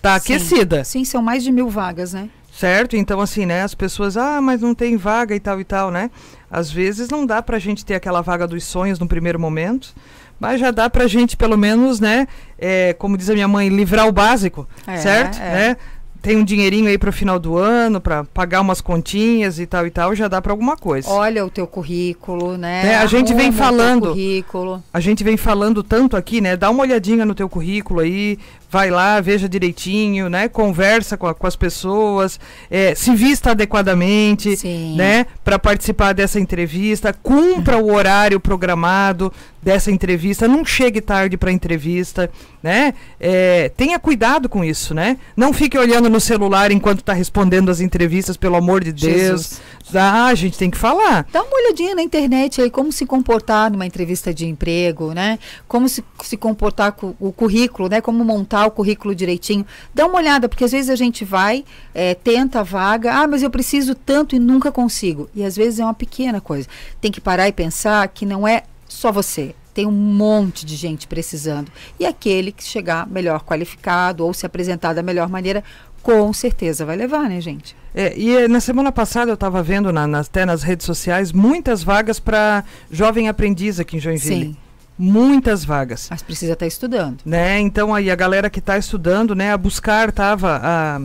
tá Sim. aquecida, Sim, são mais de mil vagas, né? certo? Então, assim, né, as pessoas, ah, mas não tem vaga e tal e tal, né? Às vezes não dá pra gente ter aquela vaga dos sonhos no primeiro momento, mas já dá pra gente, pelo menos, né, é, como diz a minha mãe, livrar o básico, É, certo? é. Né? Tem um dinheirinho aí pro final do ano, pra pagar umas continhas e tal e tal, já dá pra alguma coisa. Olha o teu currículo, né? É, a gente vem Arruma o teu falando. currículo. A gente vem falando tanto aqui, né? Dá uma olhadinha no teu currículo aí, vai lá, veja direitinho, né? Conversa com, a- com as pessoas, é, se vista adequadamente, Sim. né? Para participar dessa entrevista, cumpra o horário programado dessa entrevista, não chegue tarde para entrevista, né? É, tenha cuidado com isso, né? Não fique olhando no celular enquanto está respondendo as entrevistas, pelo amor de Deus. Jesus. Ah, a gente tem que falar. Dá uma olhadinha na internet aí, como se comportar numa entrevista de emprego, né? Como se, se comportar com o currículo, né? Como montar o currículo direitinho. Dá uma olhada, porque às vezes a gente vai, eh, tenta a vaga, ah, mas eu preciso tanto e nunca consigo. E às vezes é uma pequena coisa. Tem que parar e pensar que não é só você. Tem um monte de gente precisando. E aquele que chegar melhor qualificado ou se apresentar da melhor maneira, com certeza vai levar, né, gente? É, e eh, na semana passada eu estava vendo na, nas, até nas redes sociais muitas vagas para jovem aprendiz aqui em Joinville. Sim. Muitas vagas. Mas precisa estar estudando. Né? Então aí a galera que está estudando, né, a buscar tava a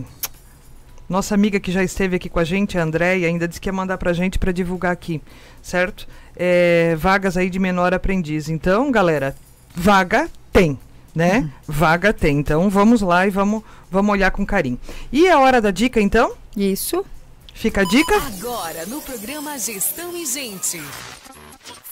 Nossa amiga que já esteve aqui com a gente, a Andréia, ainda disse que ia mandar pra gente para divulgar aqui, certo? É, vagas aí de menor aprendiz. Então, galera, vaga tem, né? Uhum. Vaga tem. Então, vamos lá e vamos, vamos olhar com carinho. E a hora da dica, então? Isso. Fica a dica? Agora, no programa Gestão e Gente.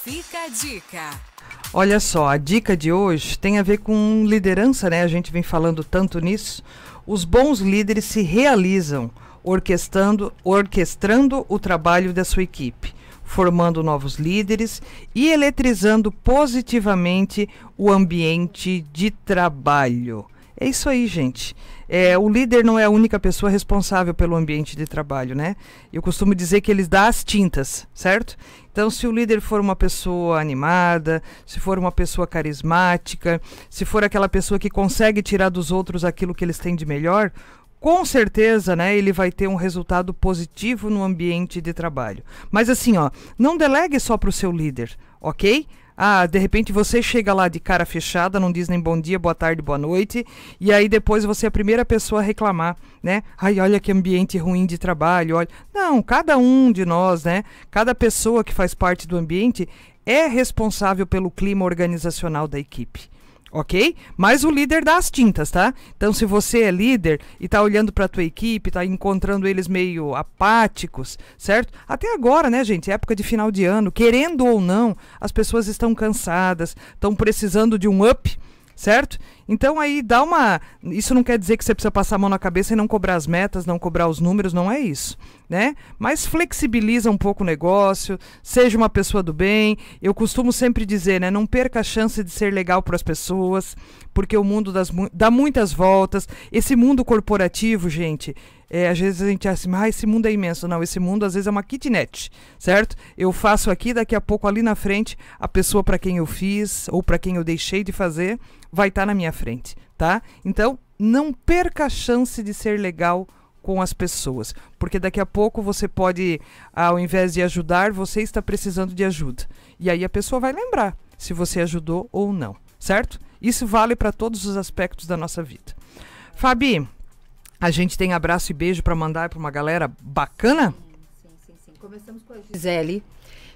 Fica a dica. Olha só, a dica de hoje tem a ver com liderança, né? A gente vem falando tanto nisso. Os bons líderes se realizam orquestrando, orquestrando o trabalho da sua equipe, formando novos líderes e eletrizando positivamente o ambiente de trabalho. É isso aí, gente. É, o líder não é a única pessoa responsável pelo ambiente de trabalho, né? Eu costumo dizer que eles dão as tintas, certo? Então, se o líder for uma pessoa animada, se for uma pessoa carismática, se for aquela pessoa que consegue tirar dos outros aquilo que eles têm de melhor, com certeza, né, ele vai ter um resultado positivo no ambiente de trabalho. Mas assim, ó, não delegue só para o seu líder, ok? Ah, de repente você chega lá de cara fechada, não diz nem bom dia, boa tarde, boa noite, e aí depois você é a primeira pessoa a reclamar, né? Ai, olha que ambiente ruim de trabalho, olha. Não, cada um de nós, né? Cada pessoa que faz parte do ambiente é responsável pelo clima organizacional da equipe ok? Mas o líder dá as tintas, tá? Então, se você é líder e está olhando para tua equipe, está encontrando eles meio apáticos, certo? Até agora, né, gente? Época de final de ano, querendo ou não, as pessoas estão cansadas, estão precisando de um up certo? Então aí dá uma. Isso não quer dizer que você precisa passar a mão na cabeça e não cobrar as metas, não cobrar os números, não é isso, né? Mas flexibiliza um pouco o negócio, seja uma pessoa do bem. Eu costumo sempre dizer, né? Não perca a chance de ser legal para as pessoas, porque o mundo das, dá muitas voltas. Esse mundo corporativo, gente, é, às vezes a gente acha assim, ah, esse mundo é imenso. Não, esse mundo às vezes é uma kitnet, certo? Eu faço aqui, daqui a pouco ali na frente, a pessoa para quem eu fiz ou para quem eu deixei de fazer vai estar tá na minha frente, tá? Então, não perca a chance de ser legal com as pessoas, porque daqui a pouco você pode, ao invés de ajudar, você está precisando de ajuda. E aí a pessoa vai lembrar se você ajudou ou não, certo? Isso vale para todos os aspectos da nossa vida. Fabi, a gente tem abraço e beijo para mandar para uma galera bacana? Sim, sim, sim. Começamos com a Gisele,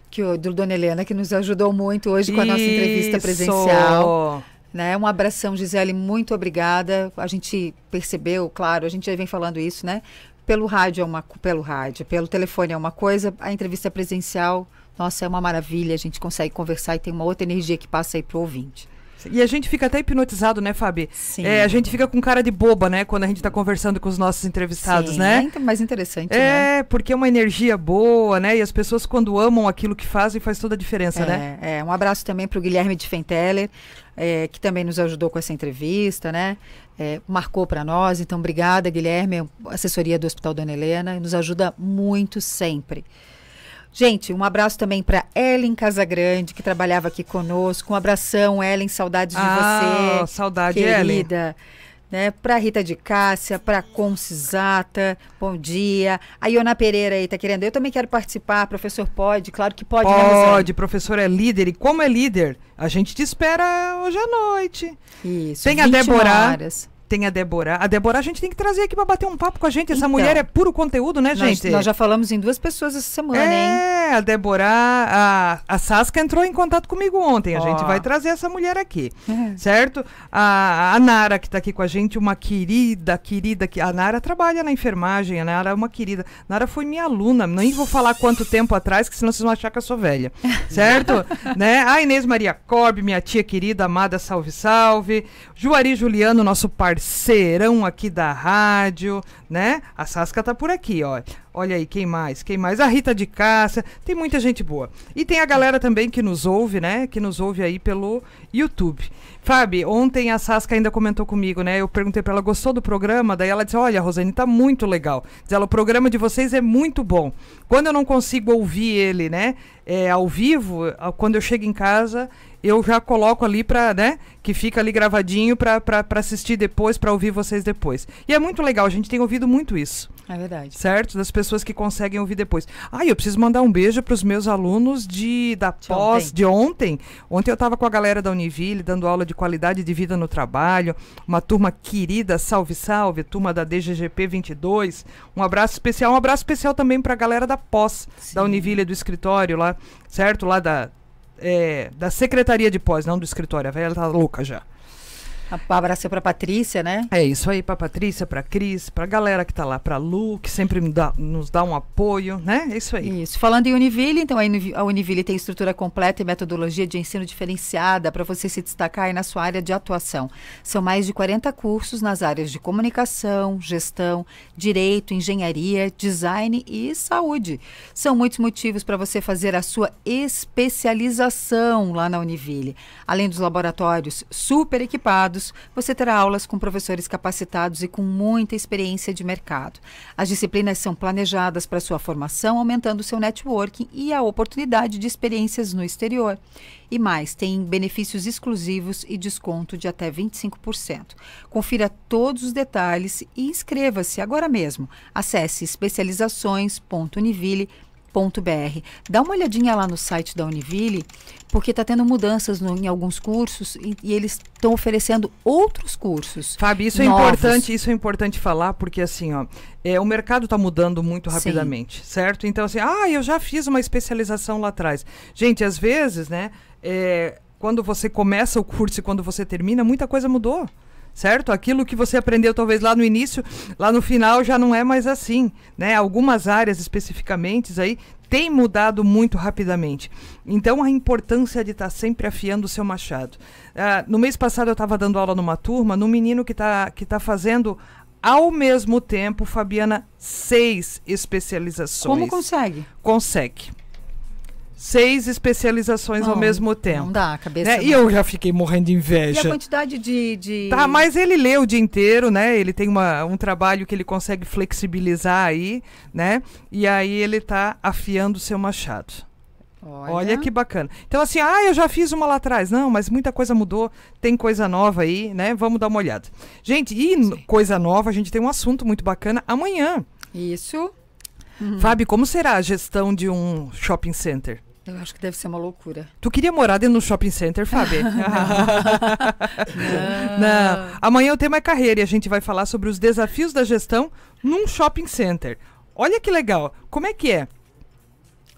que o do Dona Helena, que nos ajudou muito hoje com a nossa entrevista presencial. Né? Um abração, Gisele, muito obrigada. A gente percebeu, claro, a gente já vem falando isso, né? Pelo rádio é uma pelo rádio, pelo telefone é uma coisa, a entrevista presencial, nossa, é uma maravilha, a gente consegue conversar e tem uma outra energia que passa aí pro ouvinte. E a gente fica até hipnotizado, né, Fabi? Sim. É, a gente fica com cara de boba, né, quando a gente está conversando com os nossos entrevistados, Sim, né? É mais interessante, é, né? É, porque é uma energia boa, né? E as pessoas, quando amam aquilo que fazem, faz toda a diferença, é, né? É, um abraço também para o Guilherme de Fenteller, é, que também nos ajudou com essa entrevista, né? É, marcou para nós. Então, obrigada, Guilherme, assessoria do Hospital Dona Helena, nos ajuda muito sempre. Gente, um abraço também para Ellen Casagrande, que trabalhava aqui conosco. Um abração, Ellen, saudades de ah, você. Saudade, querida. Ellen. Né, para Rita de Cássia, para Concisata, bom dia. A Iona Pereira aí tá querendo. Eu também quero participar, professor pode, claro que pode. Né, pode, né, professor é líder. E como é líder, a gente te espera hoje à noite. Isso. Tem a Débora. Horas tem a Débora. A Débora a gente tem que trazer aqui para bater um papo com a gente. Essa então, mulher é puro conteúdo, né, gente? Nós, nós, já falamos em duas pessoas essa semana, é, hein? É, a Débora, a, a Sasca entrou em contato comigo ontem. A oh. gente vai trazer essa mulher aqui, é. certo? A, a Nara, que está aqui com a gente, uma querida, querida. que A Nara trabalha na enfermagem, a Nara é uma querida. A Nara foi minha aluna, nem vou falar quanto tempo atrás, que senão vocês vão achar que eu sou velha, [LAUGHS] certo? né? A Inês Maria Corbe, minha tia querida, amada, salve, salve. Juari Juliano, nosso parceirão aqui da rádio, né? A Sasca tá por aqui, ó. Olha aí, quem mais? Quem mais? A Rita de Cássia. Tem muita gente boa. E tem a galera também que nos ouve, né? Que nos ouve aí pelo YouTube. Fábio, ontem a Sasca ainda comentou comigo, né? Eu perguntei para ela, gostou do programa? Daí ela disse: Olha, Rosane, tá muito legal. Diz ela, o programa de vocês é muito bom. Quando eu não consigo ouvir ele, né? É, ao vivo, quando eu chego em casa, eu já coloco ali para, né, que fica ali gravadinho para assistir depois, para ouvir vocês depois. E é muito legal, a gente tem ouvido muito isso. É verdade. certo? Das pessoas que conseguem ouvir depois. Ah, eu preciso mandar um beijo para os meus alunos de da De pós ontem. de ontem. Ontem eu estava com a galera da Univille dando aula de qualidade de vida no trabalho, uma turma querida, salve salve, turma da DGGP 22. Um abraço especial, um abraço especial também para a galera da pós da Univille do escritório lá, certo? Lá da é, da secretaria de pós, não do escritório. A velha tá louca já. Um abraço para Patrícia, né? É isso aí, pra Patrícia, pra Cris, pra galera que tá lá, pra Lu, que sempre dá- nos dá um apoio, né? É isso aí. Isso. Falando em Univille, então a a Univille tem estrutura completa e metodologia de ensino diferenciada para você se destacar aí na sua área de atuação. São mais de 40 cursos nas áreas de comunicação, gestão, direito, engenharia, design e saúde. São muitos motivos para você fazer a sua especialização lá na Univille. Além dos laboratórios super equipados, você terá aulas com professores capacitados e com muita experiência de mercado. As disciplinas são planejadas para sua formação, aumentando seu networking e a oportunidade de experiências no exterior. E mais, tem benefícios exclusivos e desconto de até 25%. Confira todos os detalhes e inscreva-se agora mesmo. Acesse especializações.univille.br. Dá uma olhadinha lá no site da Univille, porque está tendo mudanças no- em alguns cursos e, e eles estão oferecendo outros cursos. Fábio, isso é novos. importante, isso é importante falar, porque assim, ó, é, o mercado está mudando muito Sim. rapidamente, certo? Então, assim, ah, eu já fiz uma especialização lá atrás. Gente, às vezes, né, é, quando você começa o curso e quando você termina, muita coisa mudou. Certo? Aquilo que você aprendeu talvez lá no início, lá no final já não é mais assim, né? Algumas áreas especificamente aí têm mudado muito rapidamente. Então a importância de estar sempre afiando o seu machado. Ah, no mês passado eu estava dando aula numa turma, num menino que está que tá fazendo ao mesmo tempo, Fabiana, seis especializações. Como consegue? Consegue. Seis especializações ao Não, mesmo tempo. Não dá, a cabeça. né? E eu já fiquei morrendo de E a inveja. quantidade de. de... Tá, mas ele lê o dia inteiro, né? Ele tem uma, um trabalho que ele consegue flexibilizar aí, né? E aí ele tá afiando o seu machado. Olha. que bacana. Então, assim, ah, eu já fiz uma lá atrás. Não, mas muita coisa mudou, tem coisa nova aí, né? Vamos dar uma olhada. Gente, e n- coisa nova, a gente tem um assunto muito bacana amanhã. Isso. Fábio, como será a gestão de um shopping center? Eu acho que deve ser uma loucura. Tu queria morar dentro do shopping center, Fábio? [LAUGHS] Não. Amanhã o tema é carreira e a gente vai falar sobre os desafios da gestão num shopping center. Olha que legal. Como é que é?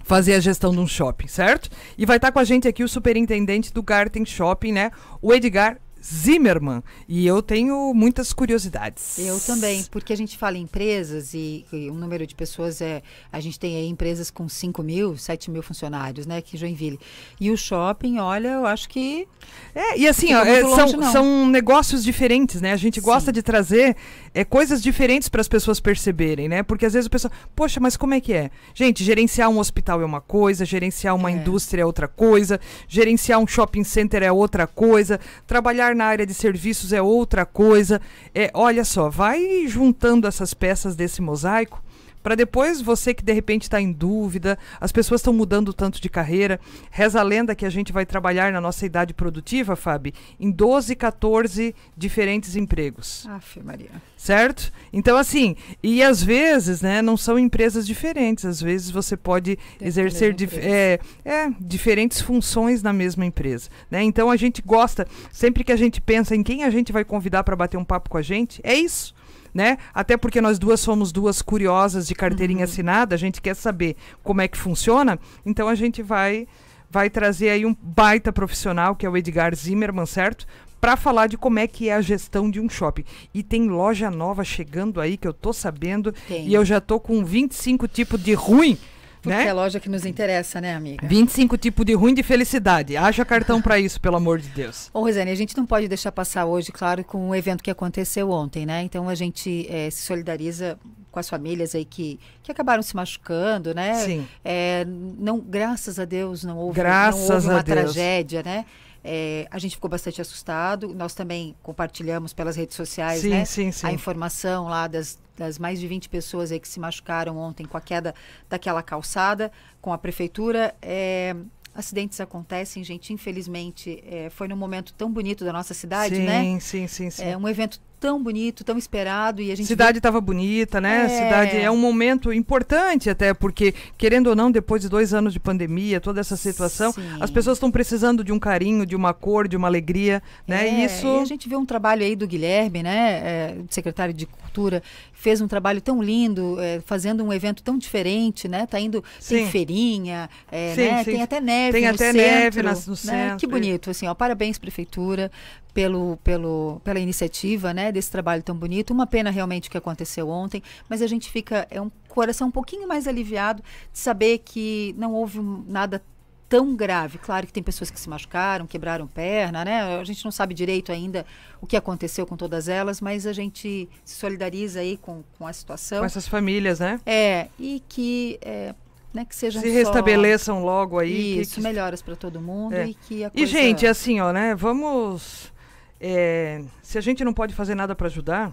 Fazer a gestão de um shopping, certo? E vai estar com a gente aqui o superintendente do Garten Shopping, né? O Edgar Zimmermann. E eu tenho muitas curiosidades. Eu também, porque a gente fala em empresas e, e o número de pessoas é. A gente tem aí empresas com 5 mil, 7 mil funcionários, né, aqui em Joinville. E o shopping, olha, eu acho que. É, e assim, ó, é, muito longe, são, não. são negócios diferentes, né? A gente gosta Sim. de trazer é, coisas diferentes para as pessoas perceberem, né? Porque às vezes o pessoal, poxa, mas como é que é? Gente, gerenciar um hospital é uma coisa, gerenciar uma É. indústria é outra coisa, gerenciar um shopping center é outra coisa, trabalhar na área de serviços é outra coisa. É, olha só, vai juntando essas peças desse mosaico. Para depois você que de repente está em dúvida, as pessoas estão mudando tanto de carreira. Reza a lenda que a gente vai trabalhar na nossa idade produtiva, Fábio, em 12, 14 diferentes empregos Aff, Maria. certo? Então, assim, e às vezes, né, não são empresas diferentes, às vezes você pode exercer dif- é, é, diferentes funções na mesma empresa, né? Então a gente gosta, sempre que a gente pensa em quem a gente vai convidar para bater um papo com a gente, é isso. Né? Até porque nós duas somos duas curiosas de carteirinha Uhum. assinada, a gente quer saber como é que funciona, então a gente vai vai trazer aí um baita profissional, que é o Edgar Zimmermann, certo? Para falar de como é que é a gestão de um shopping. E tem loja nova chegando aí que eu tô sabendo Tem. e eu já tô com 25 tipos de ruim, Porque é né? a loja que nos interessa, né, amiga? 25 tipos de ruim de felicidade. Haja cartão para isso, pelo amor de Deus. Ô, Rosane, a gente não pode deixar passar hoje, claro, com o evento que aconteceu ontem, né? Então a gente eh, se solidariza com as famílias aí que, que acabaram se machucando, né? Sim. É, não, graças a Deus não houve, Graças não houve a uma Deus. tragédia, né? É, a gente ficou bastante assustado. Nós também compartilhamos pelas redes sociais, Sim, né? sim, sim. A informação lá das, das mais de 20 pessoas aí que se machucaram ontem com a queda daquela calçada, com a prefeitura. É, acidentes acontecem, gente. Infelizmente, é, foi num momento tão bonito da nossa cidade, sim, né? sim, sim, sim. É um evento tão bonito, tão esperado e a gente cidade estava bonita, né? É. Cidade é um momento importante até porque querendo ou não, depois de dois anos de pandemia, toda essa situação, Sim. as pessoas estão precisando de um carinho, de uma cor, de uma alegria, né? É, E isso e a gente vê um trabalho aí do Guilherme, né, é, secretário de Cultura, fez um trabalho tão lindo, é, fazendo um evento tão diferente, né? Tá indo, tem Sim. feirinha, é, Sim, né? sim. tem até neve Tem no até centro, neve no né? Que e- bonito, assim, ó, parabéns prefeitura pelo, pelo, pela iniciativa, né, desse trabalho tão bonito. Uma pena realmente o que aconteceu ontem, mas a gente fica é um coração um pouquinho mais aliviado de saber que não houve nada tão grave. Claro que tem pessoas que se machucaram, quebraram perna, né? A gente não sabe direito ainda o que aconteceu com todas elas, mas a gente se solidariza aí com, com a situação. com essas famílias, né? É, e que, é, né, que sejam Se só- restabeleçam logo aí. que- Isso, que- melhoras para todo mundo É. e que a E, coisa... gente, assim, ó, né? Vamos. é, se a gente não pode fazer nada para ajudar,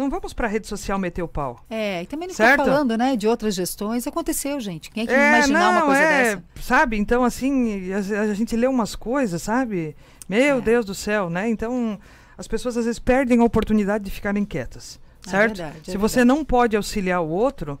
não vamos para rede social meter o pau. É, e também não Certo? falando, né, de outras gestões. Aconteceu, gente. Quem é que É, imaginar uma não, coisa é, dessa? sabe? Então, assim, a, a gente lê umas coisas, sabe? Meu É. Deus do céu, né? Então, as pessoas às vezes perdem a oportunidade de ficarem quietas, É certo? verdade, é Se você verdade. não pode auxiliar o outro,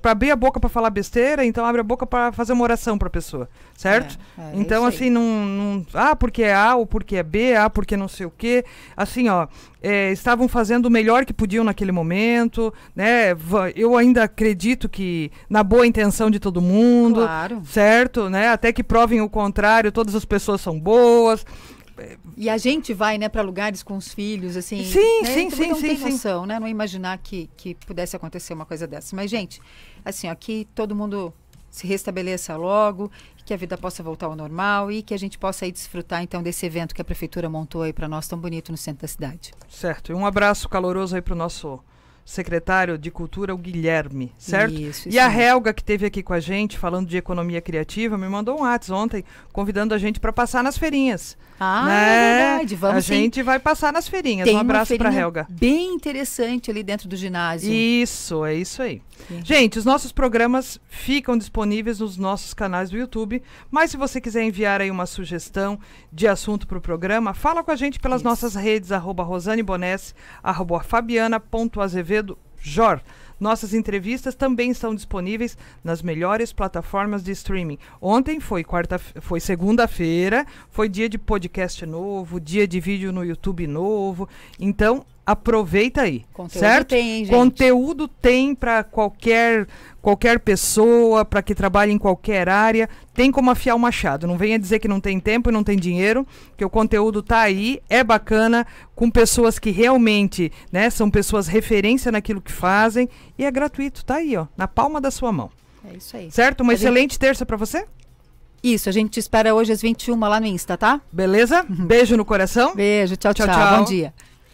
para abrir a boca para falar besteira, então abre a boca para fazer uma oração para a pessoa, certo? É, é, então, isso aí. assim, não, não. Ah, porque é A ou porque é B, ah, porque não sei o quê. Assim, ó, é, estavam fazendo o melhor que podiam naquele momento, né? Eu ainda acredito que na boa intenção de todo mundo, Claro. certo? Né? Até que provem o contrário, todas as pessoas são boas. E a gente vai, né, para lugares com os filhos, assim. Sim, né, sim, sim, não sim, tem sim. noção, né? Não imaginar que, que pudesse acontecer uma coisa dessa. Mas, gente, assim, ó, que todo mundo se restabeleça logo, que a vida possa voltar ao normal e que a gente possa aí desfrutar, então, desse evento que a prefeitura montou aí para nós tão bonito no centro da cidade. Certo. E um abraço caloroso aí pro nosso secretário de Cultura, o Guilherme, certo? Isso, e isso a mesmo. Helga, que esteve aqui com a gente, falando de economia criativa, me mandou um WhatsApp ontem, convidando a gente para passar nas feirinhas. Ah, né? é verdade. Vamos A sim. gente vai passar nas feirinhas. Tem um abraço para Helga. Bem interessante ali dentro do ginásio. Isso, é isso aí. Sim. Gente, os nossos programas ficam disponíveis nos nossos canais do YouTube, mas se você quiser enviar aí uma sugestão de assunto para o programa, fala com a gente pelas Isso. nossas redes, arroba Rosane Bonesse, arroba fabiana.azevedo Jor. Nossas entrevistas também estão disponíveis nas melhores plataformas de streaming. Ontem foi quarta, foi segunda-feira, foi dia de podcast novo, dia de vídeo no YouTube novo. Então, aproveita aí, Conteúdo certo? tem, gente? Conteúdo tem para qualquer qualquer pessoa, para que trabalhe em qualquer área, tem como afiar o machado. Não venha dizer que não tem tempo e não tem dinheiro, que o conteúdo tá aí, é bacana, com pessoas que realmente, né, são pessoas referência naquilo que fazem e é gratuito, tá aí, ó, na palma da sua mão. É isso aí. Certo? Uma A gente- excelente terça para você? Isso, a gente te espera hoje às 21 lá no Insta, tá? Beleza? [LAUGHS] Beijo no coração. Beijo, tchau, Tchau, tchau. tchau. Bom dia.